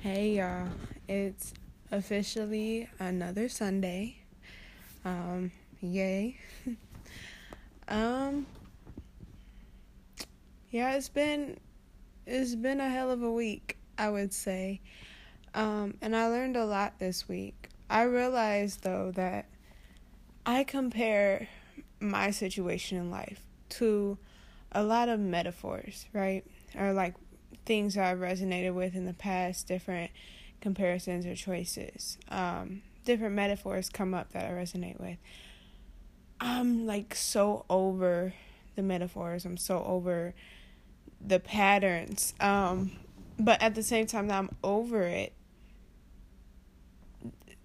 Hey y'all, it's officially another Sunday. Um, yay. um Yeah, it's been it's been a hell of a week, I would say. Um, and I learned a lot this week. I realized though that I compare my situation in life to a lot of metaphors, right? Or like things that I've resonated with in the past, different comparisons or choices. Um, different metaphors come up that I resonate with. I'm like so over the metaphors. I'm so over the patterns. Um, but at the same time that I'm over it,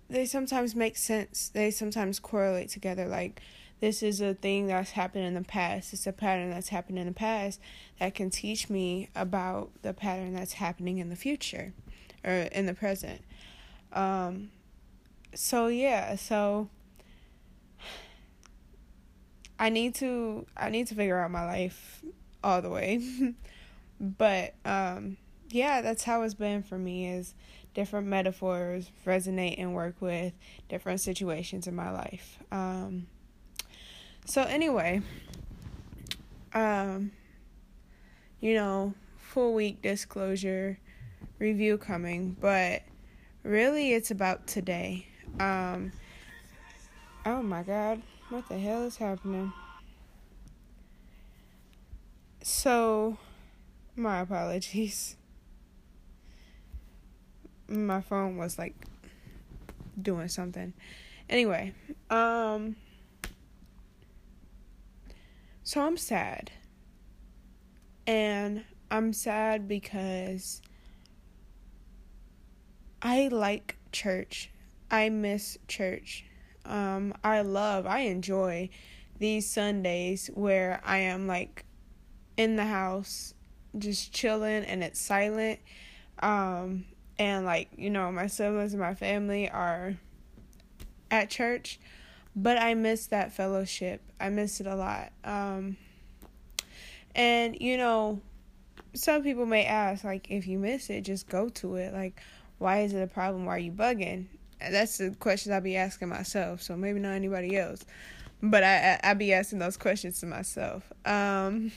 they sometimes make sense. They sometimes correlate together. Like this is a thing that's happened in the past. It's a pattern that's happened in the past that can teach me about the pattern that's happening in the future or in the present. Um, so yeah, so I need to I need to figure out my life all the way. but um yeah, that's how it's been for me is different metaphors resonate and work with different situations in my life. Um so anyway, um, you know, full week disclosure review coming, but really it's about today. Um, oh my god, what the hell is happening? So, my apologies. My phone was like doing something. Anyway, um so I'm sad. And I'm sad because I like church. I miss church. Um, I love, I enjoy these Sundays where I am like in the house just chilling and it's silent. Um, and like, you know, my siblings and my family are at church but I miss that fellowship. I miss it a lot. Um, and you know, some people may ask, like, if you miss it, just go to it. Like, why is it a problem? Why are you bugging? That's the questions I'll be asking myself. So maybe not anybody else, but I I, I be asking those questions to myself. Um,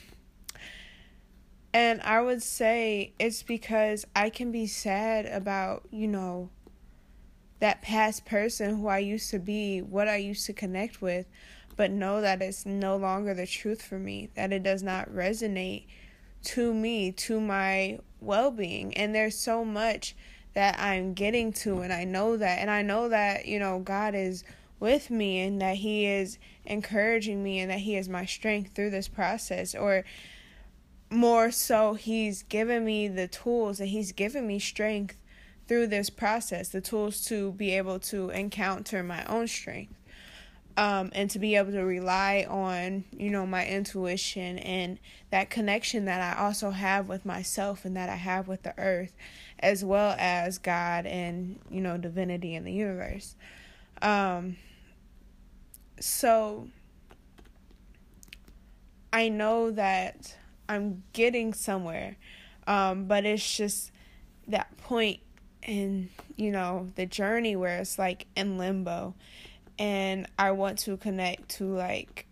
and I would say it's because I can be sad about you know that past person who I used to be, what I used to connect with, but know that it's no longer the truth for me, that it does not resonate to me, to my well being. And there's so much that I'm getting to, and I know that. And I know that, you know, God is with me and that He is encouraging me and that He is my strength through this process. Or more so, He's given me the tools and He's given me strength through this process the tools to be able to encounter my own strength um, and to be able to rely on you know my intuition and that connection that i also have with myself and that i have with the earth as well as god and you know divinity in the universe. Um, so i know that i'm getting somewhere um, but it's just that point in you know the journey where it's like in limbo. And I want to connect to like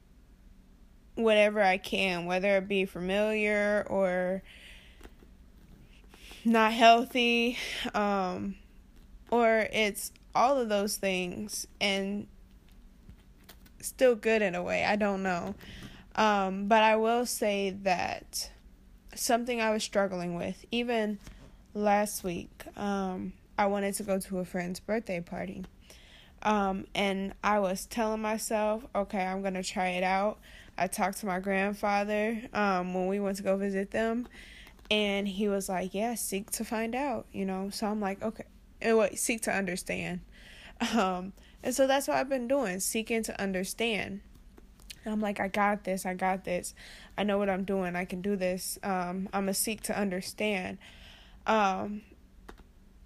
whatever I can whether it be familiar or not healthy um or it's all of those things and still good in a way. I don't know. Um but I will say that something I was struggling with even last week, um, I wanted to go to a friend's birthday party. Um, and I was telling myself, okay, I'm going to try it out. I talked to my grandfather um, when we went to go visit them, and he was like, yeah, seek to find out, you know? So I'm like, okay, and what, seek to understand. Um, and so that's what I've been doing, seeking to understand. I'm like, I got this, I got this. I know what I'm doing, I can do this. Um, I'm a seek to understand. Um,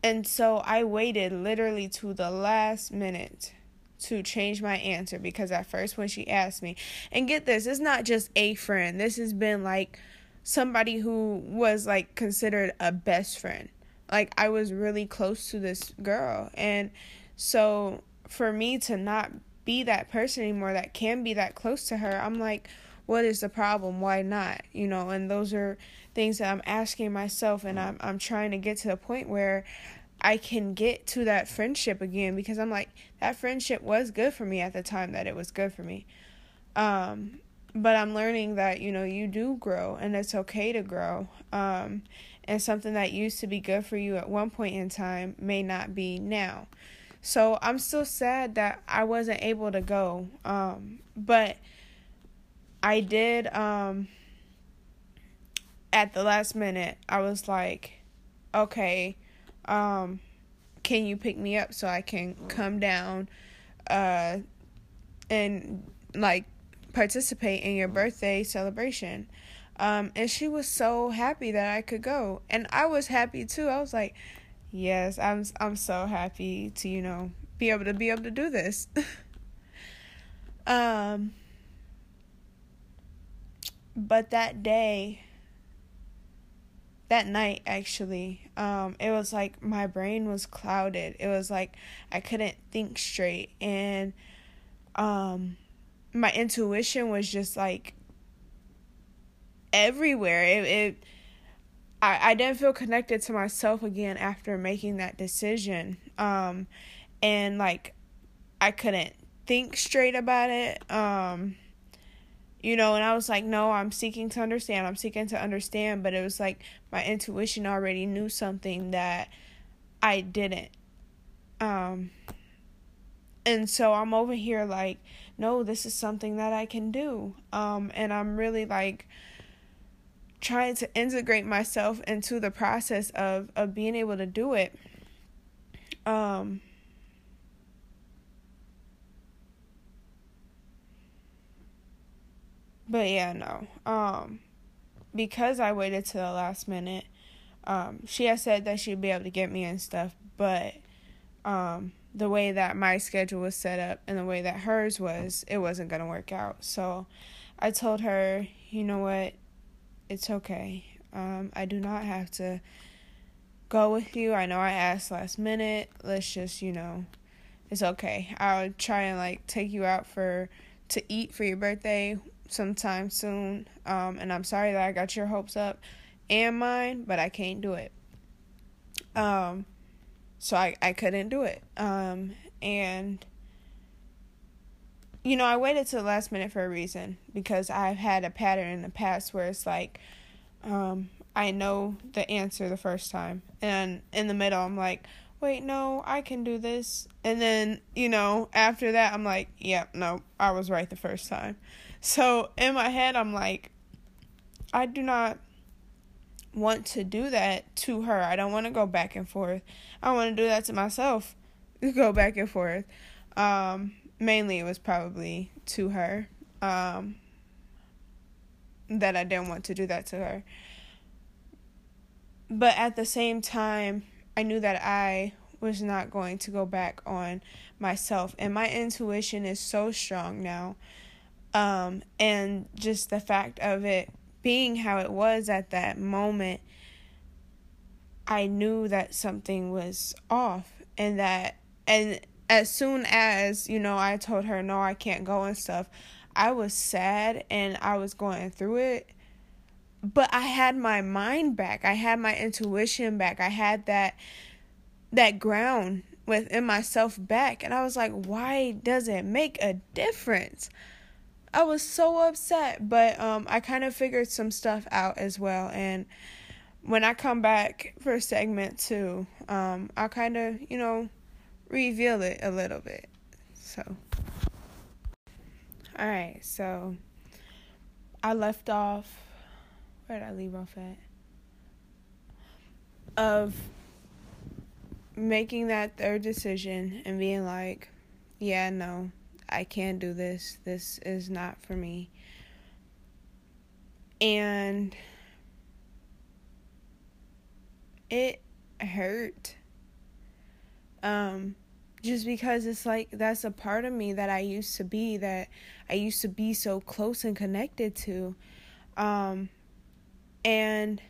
and so I waited literally to the last minute to change my answer because at first when she asked me, and get this, it's not just a friend. This has been like somebody who was like considered a best friend. Like I was really close to this girl. And so for me to not be that person anymore that can be that close to her, I'm like, what is the problem? Why not? You know, and those are things that I'm asking myself and I'm I'm trying to get to the point where I can get to that friendship again because I'm like that friendship was good for me at the time that it was good for me. Um but I'm learning that you know you do grow and it's okay to grow. Um and something that used to be good for you at one point in time may not be now. So I'm still sad that I wasn't able to go. Um but I did um at the last minute I was like okay um can you pick me up so I can come down uh and like participate in your birthday celebration? Um and she was so happy that I could go. And I was happy too. I was like yes I'm I'm so happy to you know be able to be able to do this. Um but that day that night actually um it was like my brain was clouded. It was like i couldn't think straight. And um my intuition was just like everywhere. It, it I, I didn't feel connected to myself again after making that decision. Um and like i couldn't think straight about it. Um you know and i was like no i'm seeking to understand. I'm seeking to understand. But it was like my intuition already knew something that i didn't. Um and so i'm over here like no this is something that i can do. Um and i'm really like trying to integrate myself into the process of of being able to do it. Um But yeah, no. Um because I waited to the last minute, um, she had said that she'd be able to get me and stuff, but um the way that my schedule was set up and the way that hers was, it wasn't gonna work out. So I told her, you know what, it's okay. Um, I do not have to go with you. I know I asked last minute. Let's just, you know, it's okay. I'll try and like take you out for to eat for your birthday sometime soon. Um, and I'm sorry that I got your hopes up and mine, but I can't do it. Um, so I, I couldn't do it. Um, and you know, I waited to the last minute for a reason because I've had a pattern in the past where it's like, um, I know the answer the first time, and in the middle, I'm like, wait, no, I can do this. And then, you know, after that, I'm like, yeah, no, I was right the first time. So in my head, I'm like, I do not want to do that to her. I don't want to go back and forth. I want to do that to myself. Go back and forth. Um, mainly, it was probably to her. Um, that I didn't want to do that to her. But at the same time, I knew that I was not going to go back on myself. And my intuition is so strong now um, and just the fact of it being how it was at that moment, I knew that something was off and that, and as soon as, you know, I told her, no, I can't go and stuff, I was sad and I was going through it. But I had my mind back. I had my intuition back. I had that that ground within myself back. And I was like, why does it make a difference? I was so upset, but um, I kind of figured some stuff out as well. And when I come back for segment two, um, I'll kind of, you know, reveal it a little bit. So, all right, so I left off. Where did I leave off at? Of making that third decision and being like, yeah, no, I can't do this. This is not for me. And it hurt. Um just because it's like that's a part of me that I used to be that I used to be so close and connected to. Um and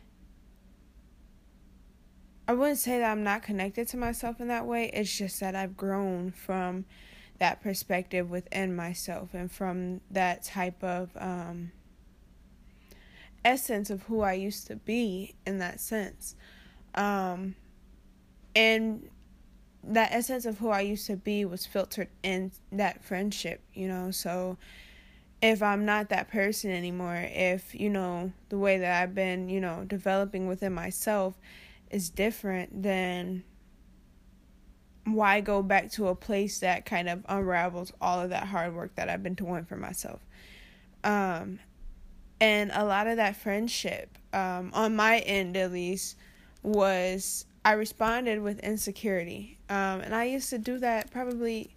I wouldn't say that I'm not connected to myself in that way. It's just that I've grown from that perspective within myself and from that type of um, essence of who I used to be in that sense. Um, and that essence of who I used to be was filtered in that friendship, you know. So if I'm not that person anymore, if, you know, the way that I've been, you know, developing within myself is different, then why go back to a place that kind of unravels all of that hard work that I've been doing for myself? Um, and a lot of that friendship, um, on my end at least, was I responded with insecurity. Um, and I used to do that probably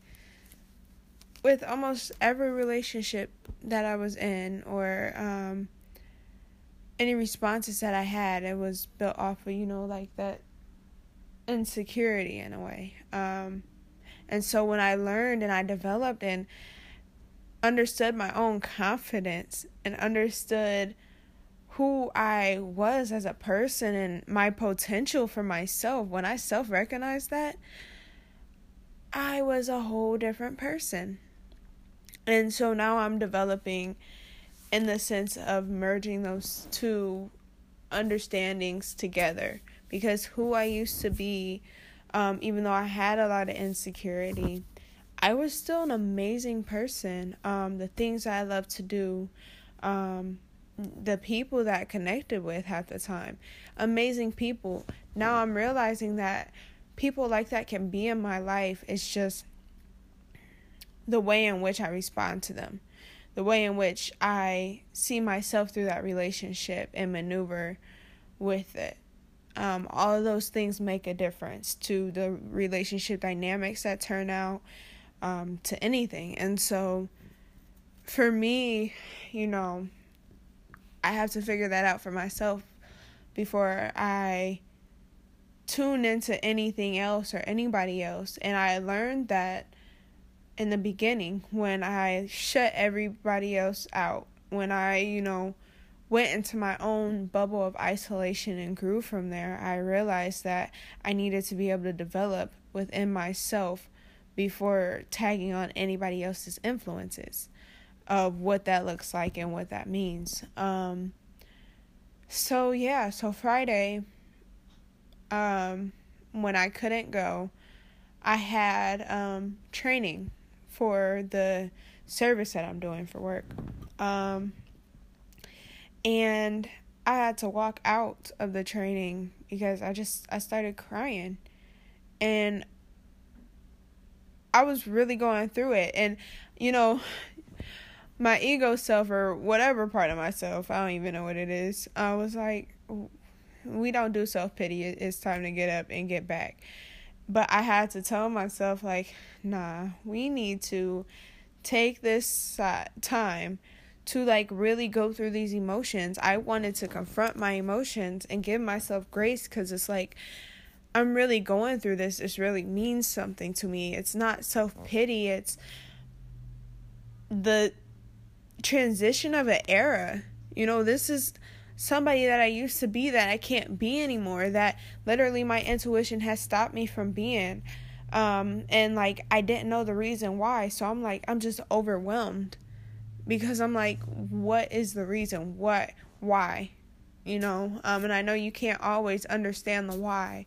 with almost every relationship that I was in or um, any responses that I had. It was built off of, you know, like that insecurity in a way. Um, and so when I learned and I developed and understood my own confidence and understood who I was as a person and my potential for myself, when I self recognized that, I was a whole different person. And so now I'm developing in the sense of merging those two understandings together because who I used to be, um, even though I had a lot of insecurity, I was still an amazing person. Um, the things I love to do, um, the people that I connected with half the time, amazing people. Now I'm realizing that people like that can be in my life. It's just the way in which I respond to them, the way in which I see myself through that relationship and maneuver with it. Um, all of those things make a difference to the relationship dynamics that turn out um, to anything. And so for me, you know, I have to figure that out for myself before I tune into anything else or anybody else. And I learned that in the beginning when I shut everybody else out, when I, you know, went into my own bubble of isolation and grew from there, I realized that I needed to be able to develop within myself before tagging on anybody else's influences of what that looks like and what that means. Um, so yeah, so Friday, um, when I couldn't go, I had um, training for the service that I'm doing for work. Um, and I had to walk out of the training because I just I started crying. And I was really going through it and you know my ego self or whatever part of myself, I don't even know what it is. I was like we don't do self-pity. It's time to get up and get back. But I had to tell myself like, nah, we need to take this uh, time to like really go through these emotions. I wanted to confront my emotions and give myself grace cuz it's like I'm really going through this. This really means something to me. It's not self-pity. It's the transition of an era. You know, this is somebody that I used to be that I can't be anymore. That literally my intuition has stopped me from being. Um, and like I didn't know the reason why. So I'm like, I'm just overwhelmed because I'm like, what is the reason? What? Why? You know, um, and I know you can't always understand the why,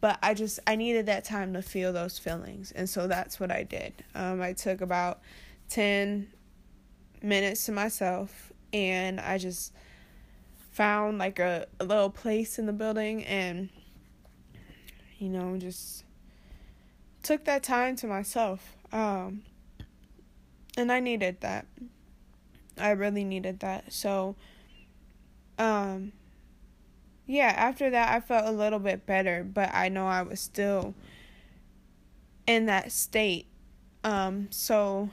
but I just I needed that time to feel those feelings, and so that's what I did. Um, I took about ten minutes to myself, and I just found like a, a little place in the building, and you know, just took that time to myself. Um, and I needed that. I really needed that. So, um, yeah, after that, I felt a little bit better, but I know I was still in that state. Um, so,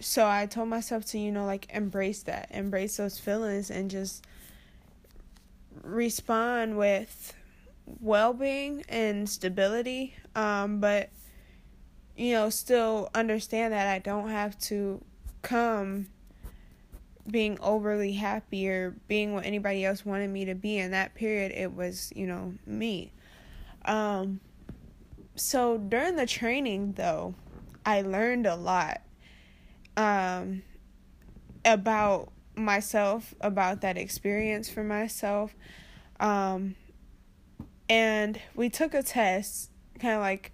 so I told myself to, you know, like embrace that, embrace those feelings, and just respond with well being and stability. Um, but you know, still understand that I don't have to come being overly happy or being what anybody else wanted me to be. In that period it was you know me. Um so during the training though i learned a lot um about myself about that experience for myself um and we took a test kind of like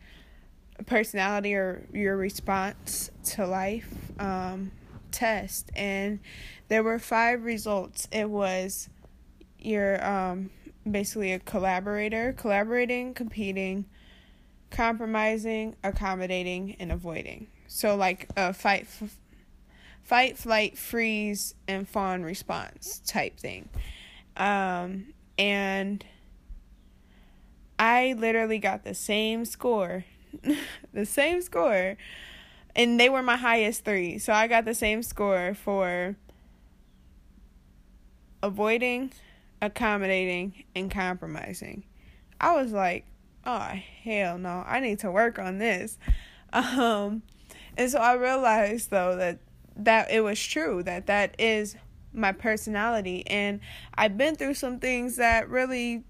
personality or your response to life um test and there were five results. It was you're um, basically a collaborator, collaborating, competing, compromising, accommodating, and avoiding. So like a fight, f- fight, flight, freeze, and fawn response type thing. Um, and I literally got the same score, the same score, and they were my highest three. So I got the same score for avoiding, accommodating, and compromising. I was like, oh hell no, I need to work on this. Um, and so I realized though that that it was true that that is my personality, and I've been through some things that really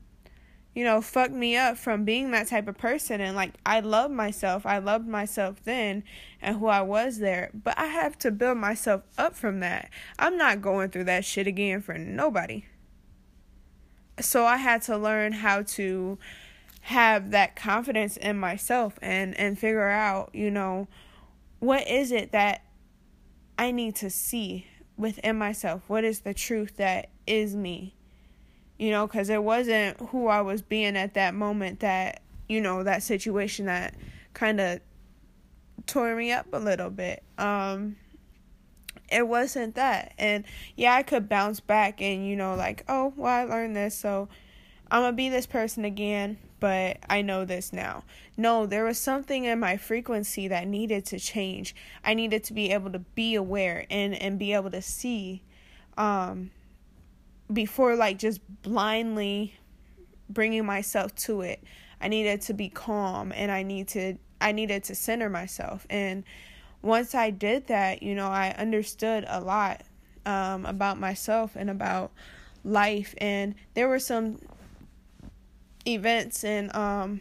you know, fucked me up from being that type of person. And like, I love myself. I loved myself then and who I was there. But I have to build myself up from that. I'm not going through that shit again for nobody. So I had to learn how to have that confidence in myself and and figure out, you know, what is it that I need to see within myself? What is the truth that is me? you know, because it wasn't who I was being at that moment that, you know, that situation that kind of tore me up a little bit. Um, it wasn't that. And yeah, I could bounce back and, you know, like, oh, well, I learned this, so I'm gonna be this person again, but I know this now. No, there was something in my frequency that needed to change. I needed to be able to be aware and, and be able to see um, before like just blindly bringing myself to it i needed to be calm and i need to i needed to center myself and once i did that you know i understood a lot um, about myself and about life and there were some events and um,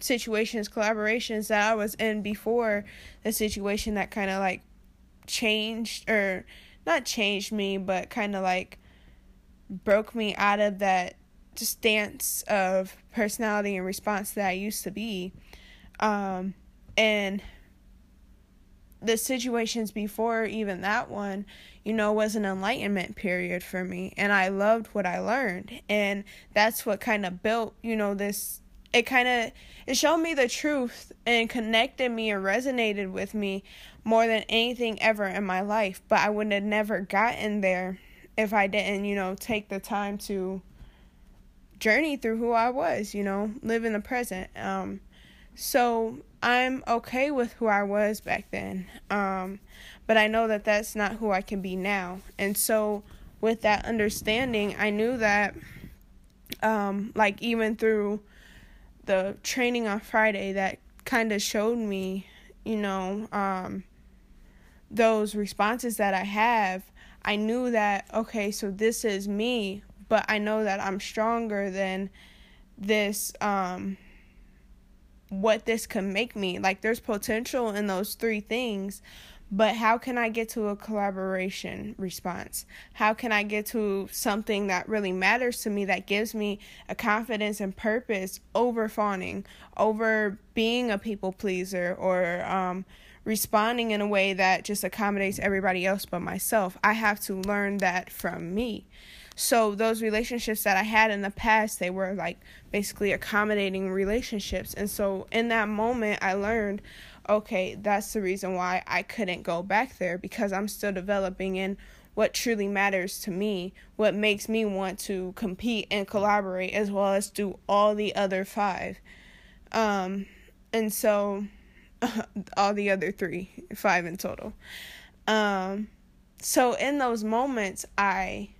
situations collaborations that i was in before the situation that kind of like changed or not changed me, but kind of like broke me out of that stance of personality and response that I used to be. Um, and the situations before even that one, you know, was an enlightenment period for me. And I loved what I learned. And that's what kind of built, you know, this it kind of it showed me the truth and connected me and resonated with me more than anything ever in my life but i would have never gotten there if i didn't you know take the time to journey through who i was you know live in the present um so i'm okay with who i was back then um but i know that that's not who i can be now. And so with that understanding i knew that um like even through the training on Friday that kind of showed me, you know, um, those responses that I have, I knew that, okay, so this is me, but I know that I'm stronger than this, um, what this could make me. Like, there's potential in those three things, but how can I get to a collaboration response? How can I get to something that really matters to me that gives me a confidence and purpose over fawning, over being a people pleaser, or um, responding in a way that just accommodates everybody else but myself? I have to learn that from me. So those relationships that I had in the past, they were like basically accommodating relationships. And so in that moment, I learned okay, that's the reason why I couldn't go back there because I'm still developing in what truly matters to me, what makes me want to compete and collaborate as well as do all the other five. Um, and so all the other three, five in total. Um, so in those moments, I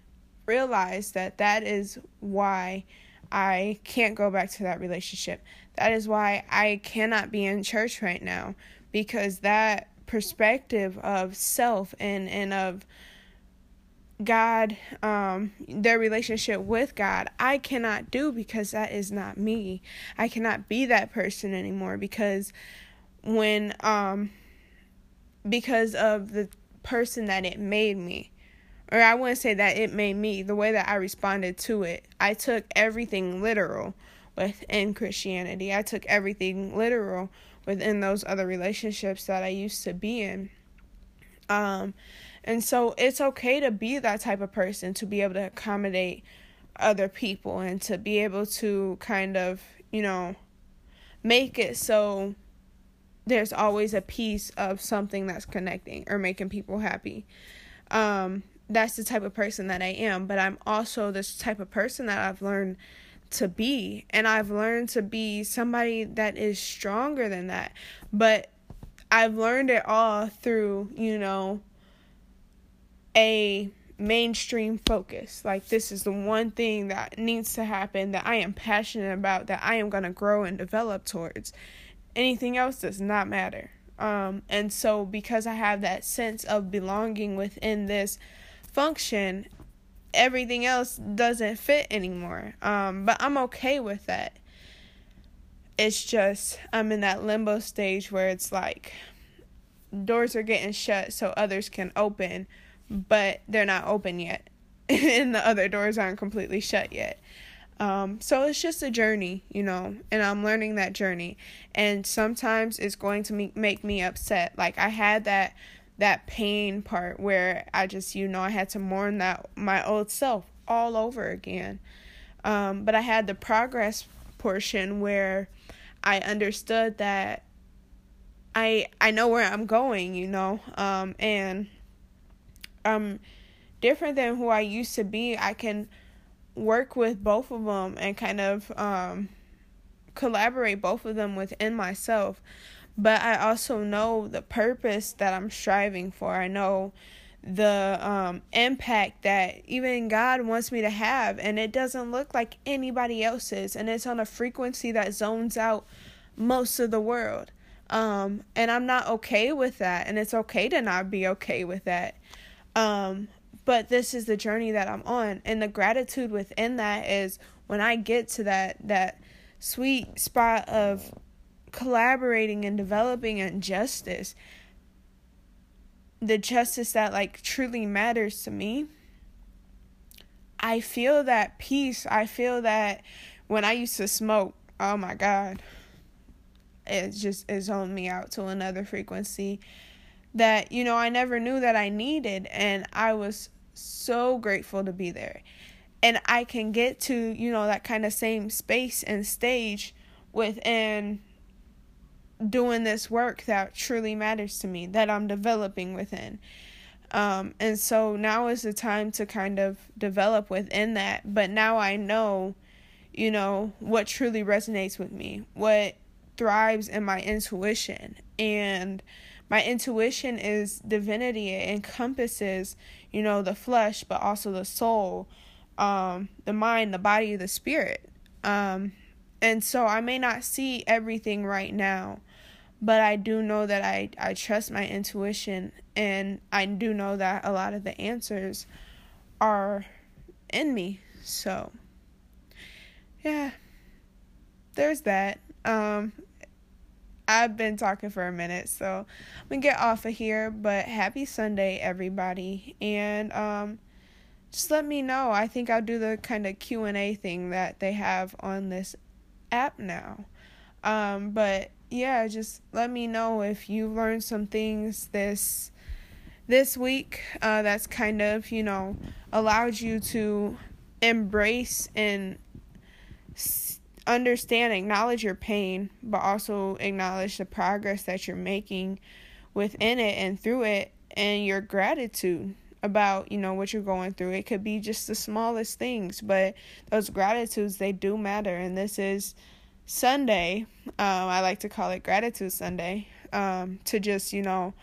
realized that that is why I can't go back to that relationship. That is why I cannot be in church right now because that perspective of self and and of God, um, their relationship with God, I cannot do because that is not me. I cannot be that person anymore because when, um, because of the person that it made me, or I wouldn't say that it made me, the way that I responded to it, I took everything literal within Christianity. I took everything literal within those other relationships that I used to be in. Um, and so it's okay to be that type of person to be able to accommodate other people and to be able to kind of, you know, make it so there's always a piece of something that's connecting or making people happy. Um, that's the type of person that I am, but I'm also this type of person that I've learned to be and I've learned to be somebody that is stronger than that. But I've learned it all through, you know, a mainstream focus. Like, this is the one thing that needs to happen that I am passionate about, that I am going to grow and develop towards. Anything else does not matter. Um, and so, because I have that sense of belonging within this function, everything else doesn't fit anymore. Um, but I'm okay with that. It's just, I'm in that limbo stage where it's like doors are getting shut so others can open but they're not open yet, and the other doors aren't completely shut yet. Um, so it's just a journey, you know, and I'm learning that journey. And sometimes it's going to make, make me upset. Like I had that that pain part where I just, you know, I had to mourn that my old self all over again. Um, but I had the progress portion where I understood that I I know where I'm going, you know, um, and um different than who I used to be, I can work with both of them and kind of um collaborate both of them within myself. But I also know the purpose that I'm striving for. I know the um, impact that even God wants me to have, and it doesn't look like anybody else's, and it's on a frequency that zones out most of the world. Um, and I'm not okay with that, and it's okay to not be okay with that. Um, but this is the journey that I'm on, and the gratitude within that is when I get to that that sweet spot of collaborating and developing and justice. The justice that like truly matters to me. I feel that peace. I feel that when i used to smoke oh my god it just is on me out to another frequency that you know I never knew that I needed and I was so grateful to be there. And I can get to, you know, that kind of same space and stage within doing this work that truly matters to me, that I'm developing within. Um, and so now is the time to kind of develop within that. But now I know, you know, what truly resonates with me, what thrives in my intuition. And my intuition is divinity it encompasses you know the flesh but also the soul um the mind the body the spirit um and so i may not see everything right now but i do know that i i trust my intuition and i do know that a lot of the answers are in me so yeah there's that um I've been talking for a minute, so I'm gonna get off of here. But happy Sunday, everybody, and um, just let me know. I think I'll do the kind of Q and A thing that they have on this app now. Um, but yeah, just let me know if you learned some things this this week. Uh, that's kind of you know allowed you to embrace and understand, acknowledge your pain, but also acknowledge the progress that you're making within it and through it and your gratitude about, you know, what you're going through. It could be just the smallest things, but those gratitudes they do matter and this is Sunday. Um, I like to call it gratitude Sunday. Um, to just, you know,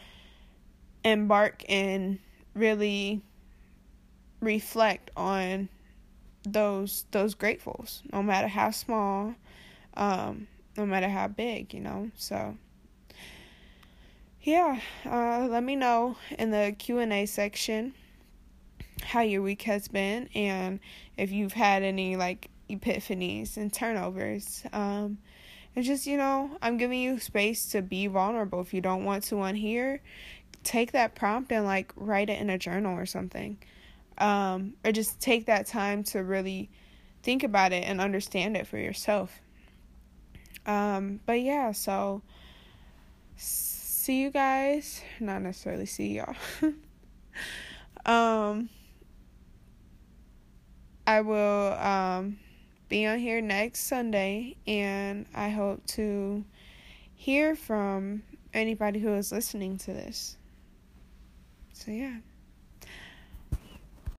embark and really reflect on those those gratefuls, no matter how small, um, no matter how big, you know. So yeah, uh, let me know in the Q and A section how your week has been and if you've had any like epiphanies and turnovers. Um, and just, you know, I'm giving you space to be vulnerable. If you don't want to on here, take that prompt and like write it in a journal or something. Um, or just take that time to really think about it and understand it for yourself. Um, but yeah, so see you guys. Not necessarily see y'all. um, I will um, be on here next Sunday, and I hope to hear from anybody who is listening to this. So, yeah.